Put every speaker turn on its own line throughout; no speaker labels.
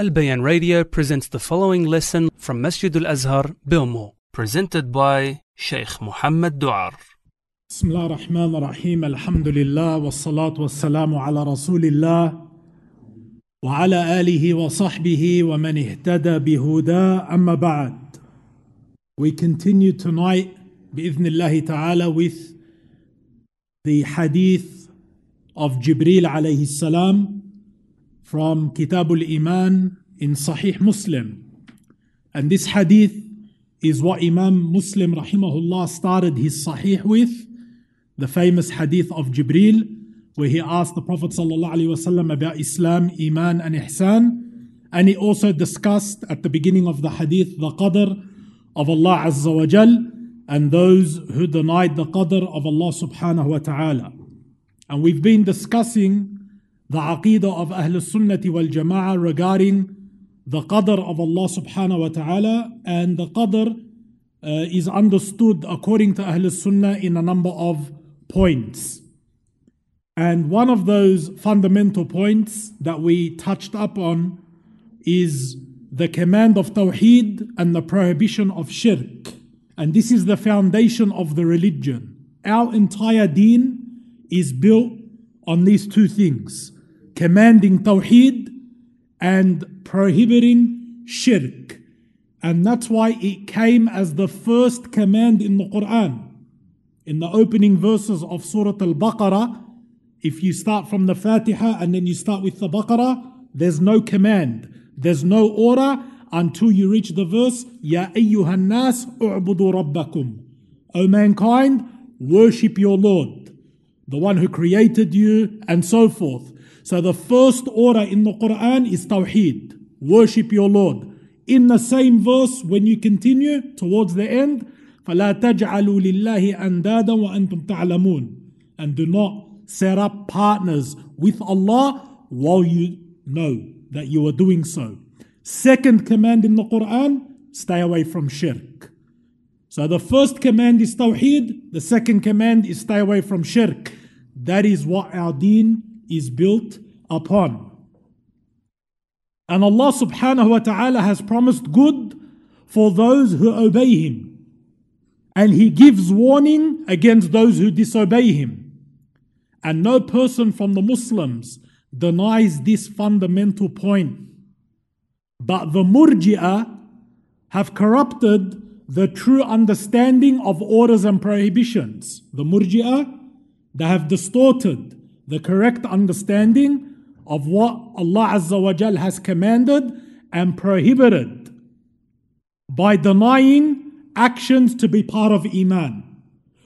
Al Bayan Radio presents the following lesson from Masjid Al Azhar, Belmore, presented by Sheikh Mohamad Doar.
بسم الله الرحمن الرحيم الحمد لله والصلاة والسلام على رسول الله وعلى آله وصحبه ومن اهتدى بهداه أما بعد We continue tonight بإذن الله تعالى with the hadith of Jibril عليه السلام from Kitab al-Iman in Sahih Muslim and this hadith is what Imam Muslim rahimahullah started his Sahih with the famous hadith of Jibril, where he asked the Prophet ﷺ about Islam, Iman, and Ihsan. And he also discussed at the beginning of the hadith the qadr of Allah Azza wa Jal and those who denied the qadr of Allah subhanahu wa ta'ala. And we've been discussing the aqidah of Ahl Sunnati wal Jama'ah regarding the qadr of Allah subhanahu wa ta'ala and the qadr uh, is understood according to Ahl Sunnah in a number of points. And one of those fundamental points that we touched up on is the command of Tawheed and the prohibition of Shirk. And this is the foundation of the religion. Our entire deen is built on these two things commanding Tawheed and prohibiting Shirk. And that's why it came as the first command in the Quran in the opening verses of Surah Al Baqarah, if you start from the Fatiha and then you start with the Baqarah, there's no command, there's no order until you reach the verse, Ya ayyuhan nas u'budu rabbakum. O mankind, worship your Lord, the one who created you, and so forth. So the first order in the Quran is Tawheed, worship your Lord. In the same verse, when you continue towards the end, فلا تجعلوا لله أندادا وأنتم تعلمون and do not set up partners with Allah while you know that you are doing so. Second command in the Quran, stay away from shirk. So the first command is tawheed, the second command is stay away from shirk. That is what our deen is built upon. And Allah subhanahu wa ta'ala has promised good for those who obey Him and he gives warning against those who disobey him. And no person from the Muslims denies this fundamental point. But the Murji'ah have corrupted the true understanding of orders and prohibitions. The Murji'ah, they have distorted the correct understanding of what Allah Azza wa Jal has commanded and prohibited by denying actions to be part of Iman.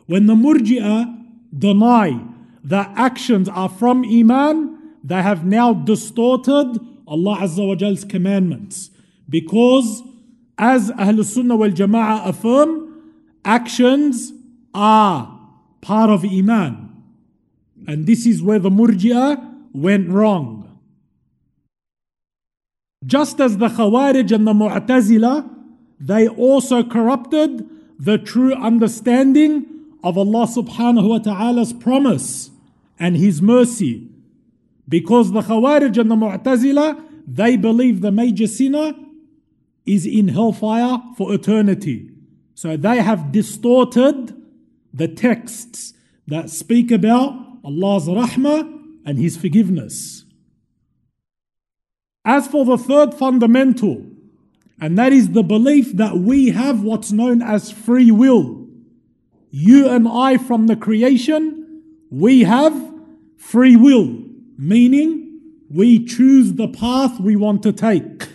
When the Murji'ah deny that actions are from Iman, they have now distorted Allah Azza wa Jal's commandments. Because as Ahlul Sunnah wal Jama'ah affirm, actions are part of Iman. And this is where the Murji'ah went wrong. Just as the Khawarij and the Mu'tazila they also corrupted the true understanding of Allah subhanahu wa ta'ala's promise and His mercy. Because the Khawarij and the Mu'tazila, they believe the major sinner is in hellfire for eternity. So they have distorted the texts that speak about Allah's rahmah and His forgiveness. As for the third fundamental, and that is the belief that we have what's known as free will. You and I from the creation, we have free will, meaning we choose the path we want to take.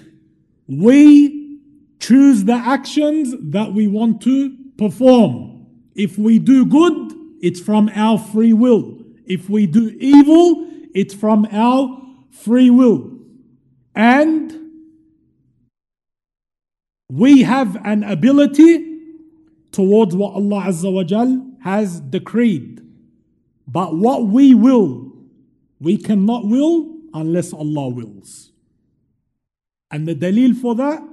We choose the actions that we want to perform. If we do good, it's from our free will. If we do evil, it's from our free will. And we have an ability towards what Allah Azza wa Jal has decreed. But what we will, we cannot will unless Allah wills. And the dalil for that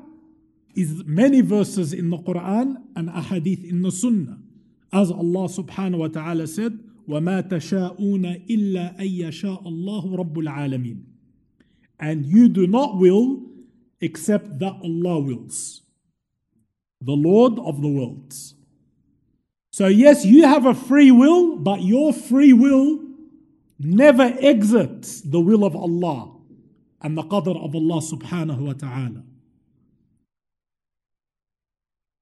is many verses in the Quran and ahadith in the Sunnah. As Allah subhanahu wa ta'ala said, وَمَا تَشَاءُونَ إِلَّا أَن يَشَاءَ اللَّهُ رَبُّ الْعَالَمِينَ And you do not will except that Allah wills, the Lord of the worlds. So, yes, you have a free will, but your free will never exits the will of Allah and the qadr of Allah subhanahu wa ta'ala.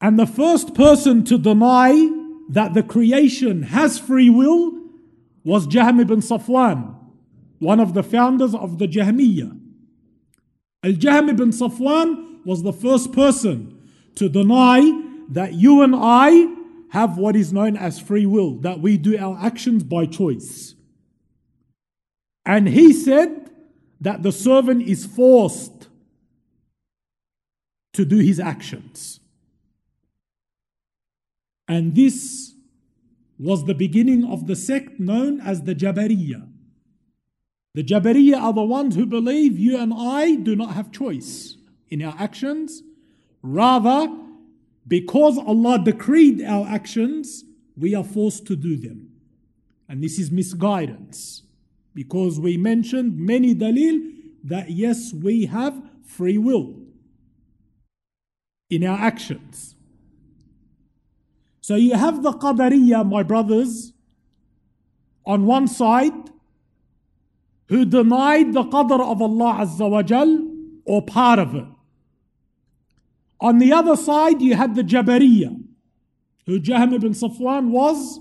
And the first person to deny that the creation has free will was Jahm ibn Safwan, one of the founders of the Jahmiyyah. Al Jahm ibn Safwan was the first person to deny that you and I have what is known as free will, that we do our actions by choice. And he said that the servant is forced to do his actions. And this was the beginning of the sect known as the Jabariya. The Jabariya are the ones who believe you and I do not have choice in our actions. Rather, because Allah decreed our actions, we are forced to do them. And this is misguidance. Because we mentioned many dalil that yes, we have free will in our actions. So you have the Qadariya, my brothers, on one side, who denied the Qadr of Allah Azza wa Jal, or part of it. On the other side, you had the Jabariya, who Jahm ibn Safwan was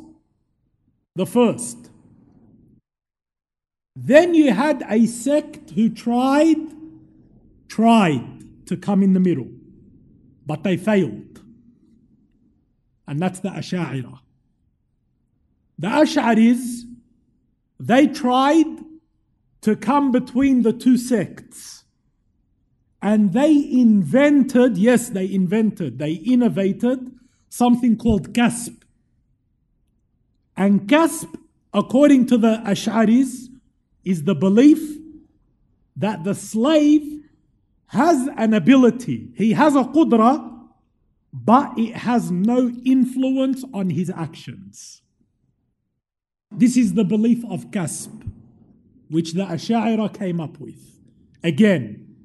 the first. Then you had a sect who tried, tried to come in the middle, but they failed and that's the Ash'ari. The Ash'aris, they tried to come between the two sects. And they invented, yes, they invented, they innovated something called kasb. And kasb, according to the Ash'aris, is the belief that the slave has an ability. He has a qudra but it has no influence on his actions. This is the belief of Kasb, which the Ash'ari came up with. Again,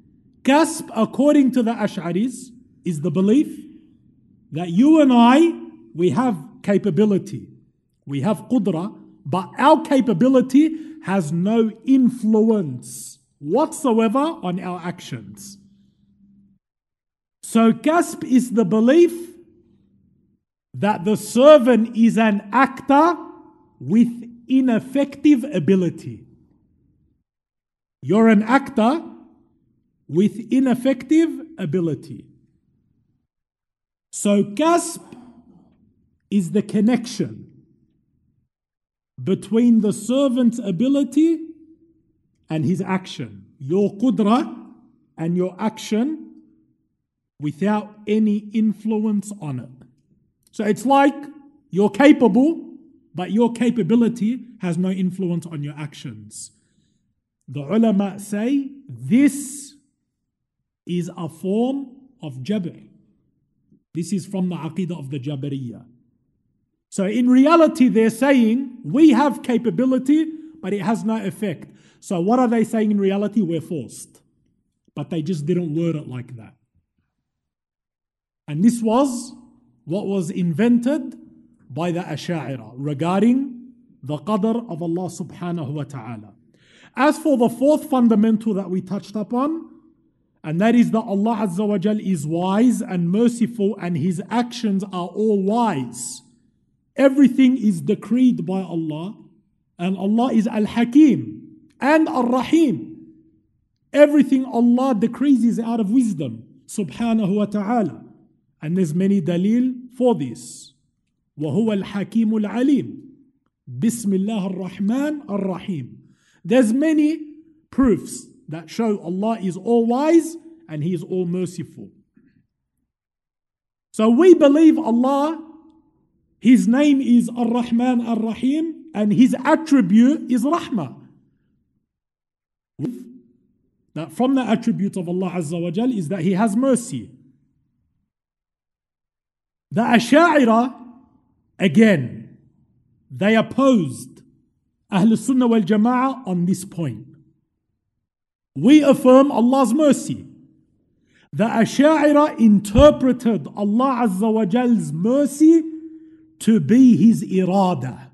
Kasb, according to the Ash'aris, is the belief that you and I, we have capability, we have qudra, but our capability has no influence whatsoever on our actions. So, kasb is the belief that the servant is an actor with ineffective ability. You're an actor with ineffective ability. So, kasb is the connection between the servant's ability and his action. Your qudra and your action without any influence on it. So it's like you're capable, but your capability has no influence on your actions. The ulama say this is a form of jabr. This is from the aqidah of the Jabariyah. So in reality, they're saying we have capability, but it has no effect. So what are they saying in reality? We're forced. But they just didn't word it like that. And this was what was invented by the Asha'ira regarding the qadr of Allah subhanahu wa ta'ala. As for the fourth fundamental that we touched upon, and that is that Allah Azza wa Jal is wise and merciful and His actions are all wise. Everything is decreed by Allah and Allah is Al Hakim and Al Rahim. Everything Allah decrees is out of wisdom, subhanahu wa ta'ala. And there's many dalil for this. وهو الحكيم العليم بسم الله الرحمن الرحيم There's many proofs that show Allah is all wise and He is all merciful. So we believe Allah, His name is Ar Rahman Ar Rahim, and His attribute is Rahmah. That from the attributes of Allah Azza wa Jal is that He has mercy. The Asha'ira, again, they opposed Ahl Sunnah wal Jama'ah on this point. We affirm Allah's mercy, The Ash'ira interpreted Allah Azza wa Jal's mercy to be His irada,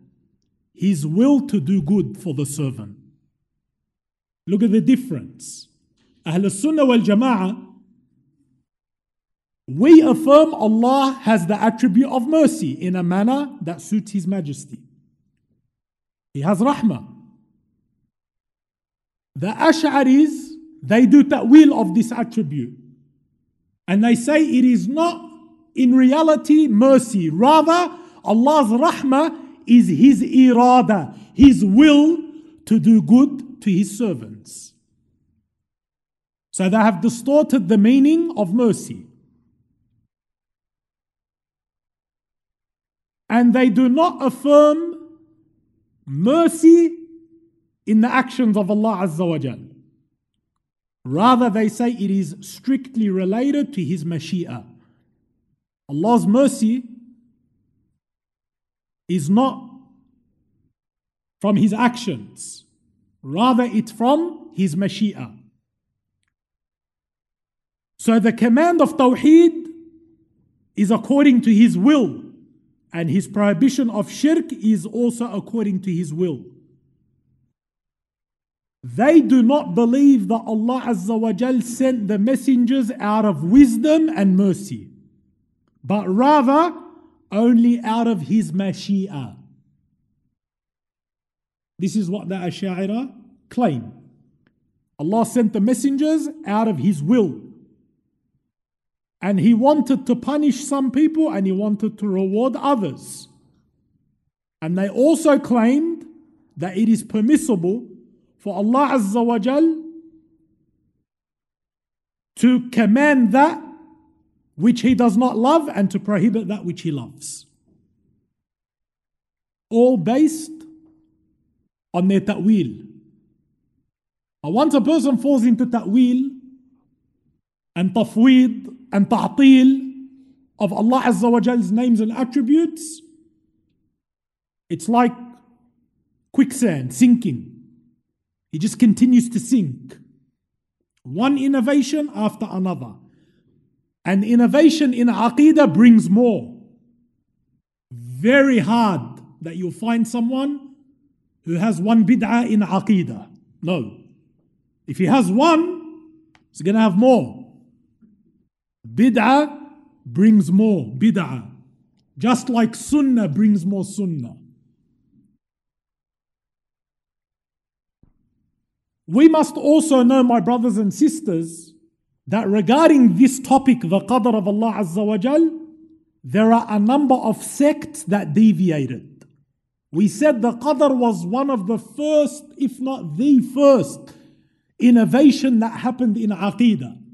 His will to do good for the servant. Look at the difference. Ahl Sunnah wal Jama'ah, we affirm Allah has the attribute of mercy in a manner that suits His Majesty. He has rahmah. The Ash'aris, they do ta'wil of this attribute. And they say it is not in reality mercy. Rather, Allah's rahmah is His irada, His will to do good to His servants. So they have distorted the meaning of mercy. And they do not affirm mercy in the actions of Allah Azza wa Jal. Rather, they say it is strictly related to His Mashi'a. Allah's mercy is not from His actions, rather, it's from His Mashi'a. So the command of Tawheed is according to His will, and His prohibition of shirk is also according to His will. They do not believe that Allah Azza wa Jal sent the messengers out of wisdom and mercy, but rather only out of His Mashi'a. This is what the Ash'ira claim. Allah sent the messengers out of His will. And He wanted to punish some people and He wanted to reward others. And they also claimed that it is permissible for Allah Azza wa Jal to command that which He does not love and to prohibit that which He loves. All based on their ta'wil. Once a person falls into ta'wil and tafweed and ta'til of Allah Azza wa Jal's names and attributes, it's like quicksand sinking. He just continues to sink. One innovation after another. And innovation in Aqidah brings more. Very hard that you'll find someone who has one bid'ah in Aqidah. No. If he has one, he's going to have more. Bid'ah brings more bid'ah. Just like sunnah brings more sunnah. We must also know, my brothers and sisters, that regarding this topic, the qadr of Allah Azza wa Jal, there are a number of sects that deviated. We said the qadr was one of the first, if not the first, innovation that happened in Aqidah.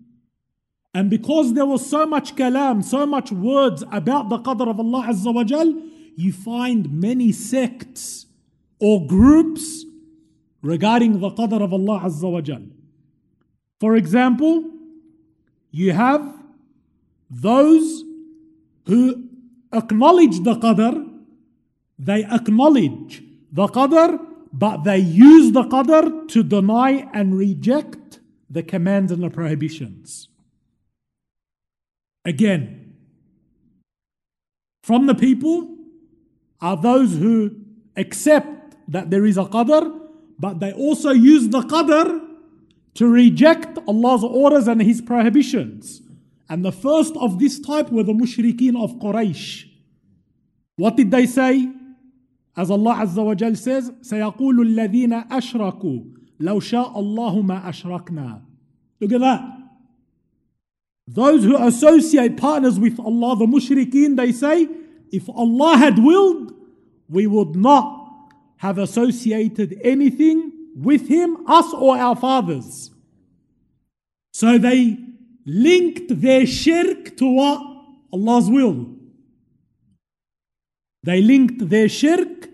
And because there was so much kalam, so much words about the qadr of Allah Azza wa Jal, you find many sects or groups regarding the qadr of Allah Azza wa Jal. For example, you have those who acknowledge the qadr, they acknowledge the qadr, but they use the qadr to deny and reject the commands and the prohibitions. Again, from the people are those who accept that there is a qadr but they also use the qadr to reject Allah's orders and His prohibitions. And the first of this type were the mushrikeen of Quraysh. What did they say? As Allah Azza wa Jal says, سيقول الذين أشركوا لو شاء الله ما أشركنا. Look at that. Those who associate partners with Allah, the mushrikeen, they say, if Allah had willed, we would not have associated anything with him, us or our fathers. So they linked their shirk to what? Allah's will. They linked their shirk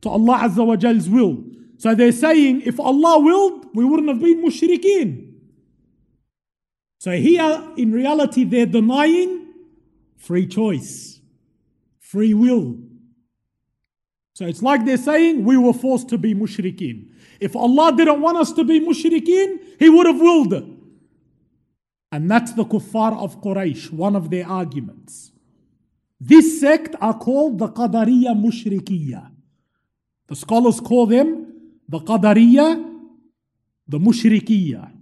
to Allah Azza wa will. So they're saying, if Allah willed, we wouldn't have been mushrikeen. So here, in reality, they're denying free choice, free will. So it's like they're saying we were forced to be mushrikeen. If Allah didn't want us to be mushrikeen, He would have willed it. And that's the kuffar of Quraysh, one of their arguments. This sect are called the Qadariya Mushrikiyya. The scholars call them the Qadariya, the Mushrikiyya.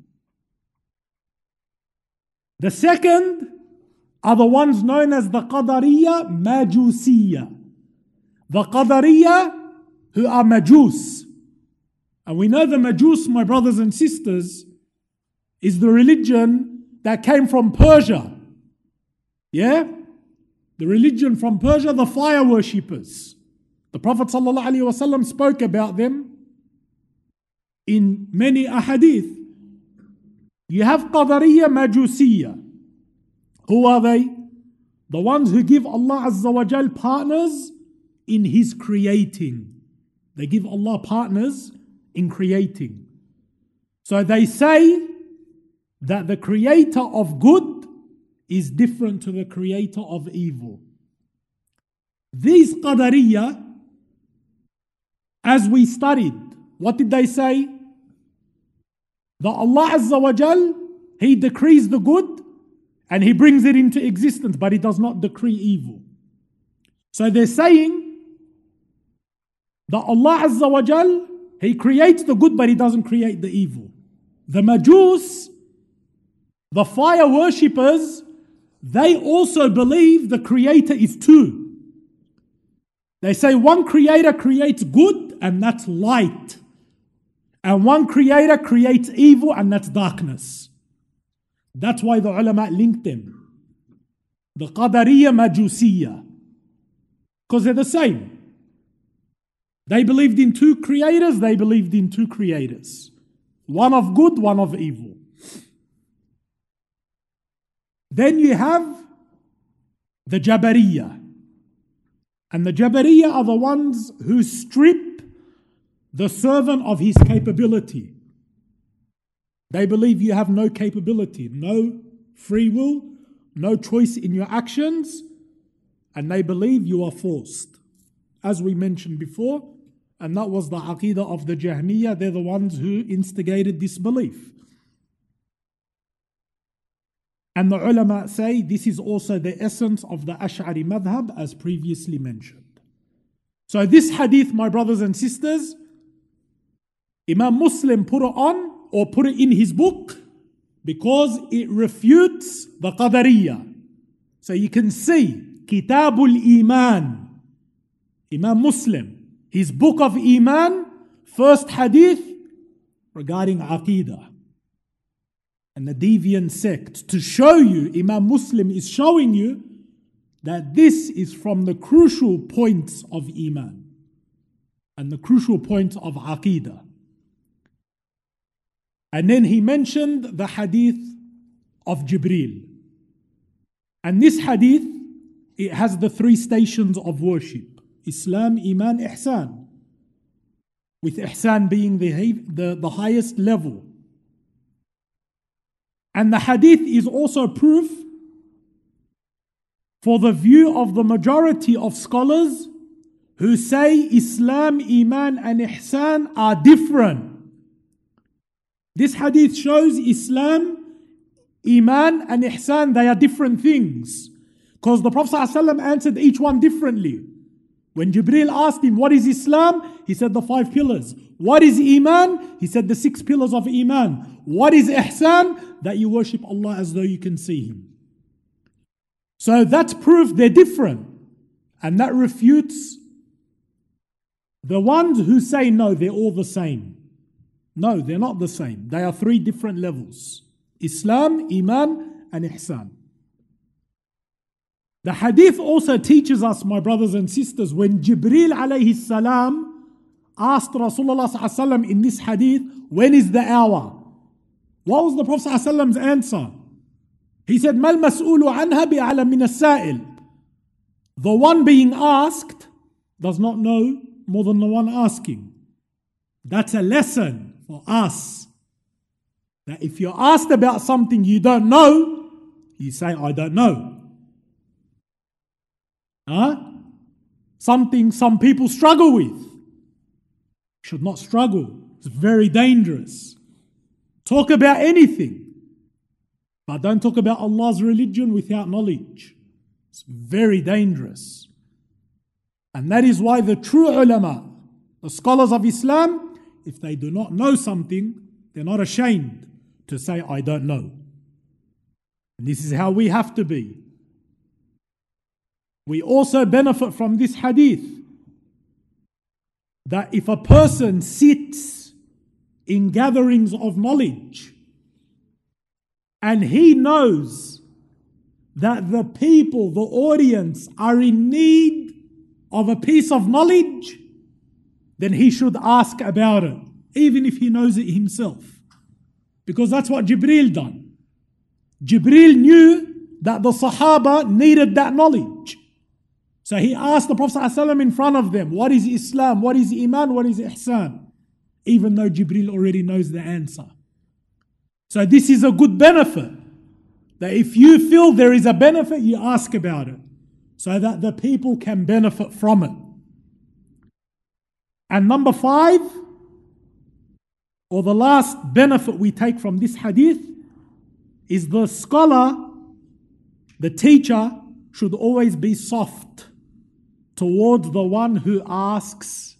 The second are the ones known as the Qadariya Majusiyya. The Qadariya who are Majus. And we know the Majus, my brothers and sisters, is the religion that came from Persia. Yeah? The religion from Persia, the fire worshippers. The Prophet ﷺ spoke about them in many ahadith. You have Qadariya Majusiyya. Who are they? The ones who give Allah Azza wa Jal partners in His creating. They give Allah partners in creating. So they say that the creator of good is different to the creator of evil. These Qadariya, as we studied, what did they say? That Allah Azza wa Jal, He decrees the good and He brings it into existence, but He does not decree evil. So they're saying that Allah Azza wa Jal, He creates the good, but He doesn't create the evil. The Majus, the fire worshippers, they also believe the Creator is two. They say one Creator creates good, and that's light. And one Creator creates evil, and that's darkness. That's why the ulama linked them. The Qadariya Majusiyya. Because they're the same. They believed in two creators, they believed in two creators. One of good, one of evil. Then you have the Jabariya. And the Jabariya are the ones who strip the servant of his capability. They believe you have no capability, no free will, no choice in your actions, and they believe you are forced. As we mentioned before, and that was the aqidah of the Jahmiyyah, they're the ones who instigated this belief. And the ulama say this is also the essence of the Ash'ari madhab as previously mentioned. So this hadith, my brothers and sisters, Imam Muslim put it on or put it in his book because it refutes the Qadariyah. So you can see Kitabul Iman, Imam Muslim, his book of Iman, first hadith regarding Aqidah and the deviant sect to show you, Imam Muslim is showing you that this is from the crucial points of Iman and the crucial points of Aqidah. And then he mentioned the hadith of Jibril. And this hadith, it has the three stations of worship Islam, Iman, Ihsan. With Ihsan being the, the, the highest level. And the hadith is also proof for the view of the majority of scholars who say Islam, Iman, and Ihsan are different. This hadith shows Islam, Iman, and Ihsan, they are different things. Because the Prophet ﷺ answered each one differently. When Jibril asked him, What is Islam? He said, The five pillars. What is Iman? He said, The six pillars of Iman. What is Ihsan? That you worship Allah as though you can see Him. So that's proof they're different. And that refutes the ones who say, No, they're all the same. No, they're not the same. They are three different levels Islam, Iman, and Ihsan. The hadith also teaches us, my brothers and sisters, when Jibril alayhi salam asked Rasulullah in this hadith, when is the hour? What was the Prophet's answer? He said, Mal mas'ulu anha bi'ala min as-sa'il. The one being asked does not know more than the one asking. That's a lesson for us. That if you're asked about something you don't know, you say, I don't know. Huh? Something some people struggle with. Should not struggle. It's very dangerous. Talk about anything. But don't talk about Allah's religion without knowledge. It's very dangerous. And that is why the true ulama, the scholars of Islam, if they do not know something, they're not ashamed to say, I don't know. And this is how we have to be. We also benefit from this hadith that if a person sits in gatherings of knowledge and he knows that the people, the audience, are in need of a piece of knowledge, then he should ask about it, even if he knows it himself. Because that's what Jibril done. Jibril knew that the Sahaba needed that knowledge. So he asked the Prophet ﷺ in front of them, What is Islam? What is Iman? What is Ihsan? Even though Jibril already knows the answer. So this is a good benefit. That if you feel there is a benefit, you ask about it. So that the people can benefit from it. And number five, or the last benefit we take from this hadith, is the scholar, the teacher, should always be soft towards the one who asks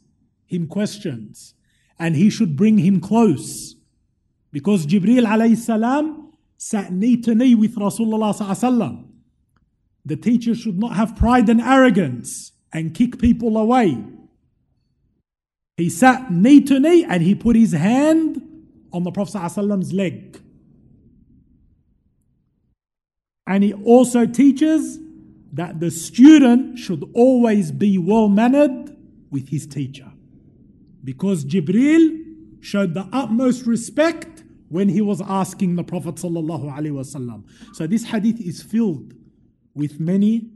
him questions. And he should bring him close. Because Jibril alayhi salam sat knee to knee with Rasulullah sallallahu the teacher should not have pride and arrogance and kick people away he sat knee to knee and he put his hand on the Prophet ﷺ's leg. And he also teaches that the student should always be well mannered with his teacher. Because Jibril showed the utmost respect when he was asking the Prophet. ﷺ. So this hadith is filled with many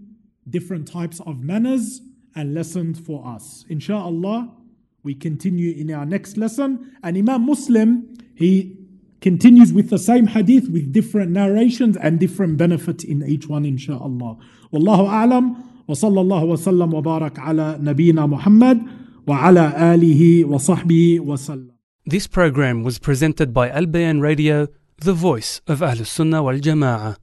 different types of manners and lessons for us. Insha'Allah, we continue in our next lesson. And Imam Muslim, he continues with the same hadith with different narrations and different benefits in each one, inshaAllah. Wallahu a'lam. وصلى الله وسلم وبارك على نبينا محمد وعلى آله وصحبه وسلم.
This program was presented by Al Bayan Radio, the voice of Ahlus Sunnah wal Jama'ah.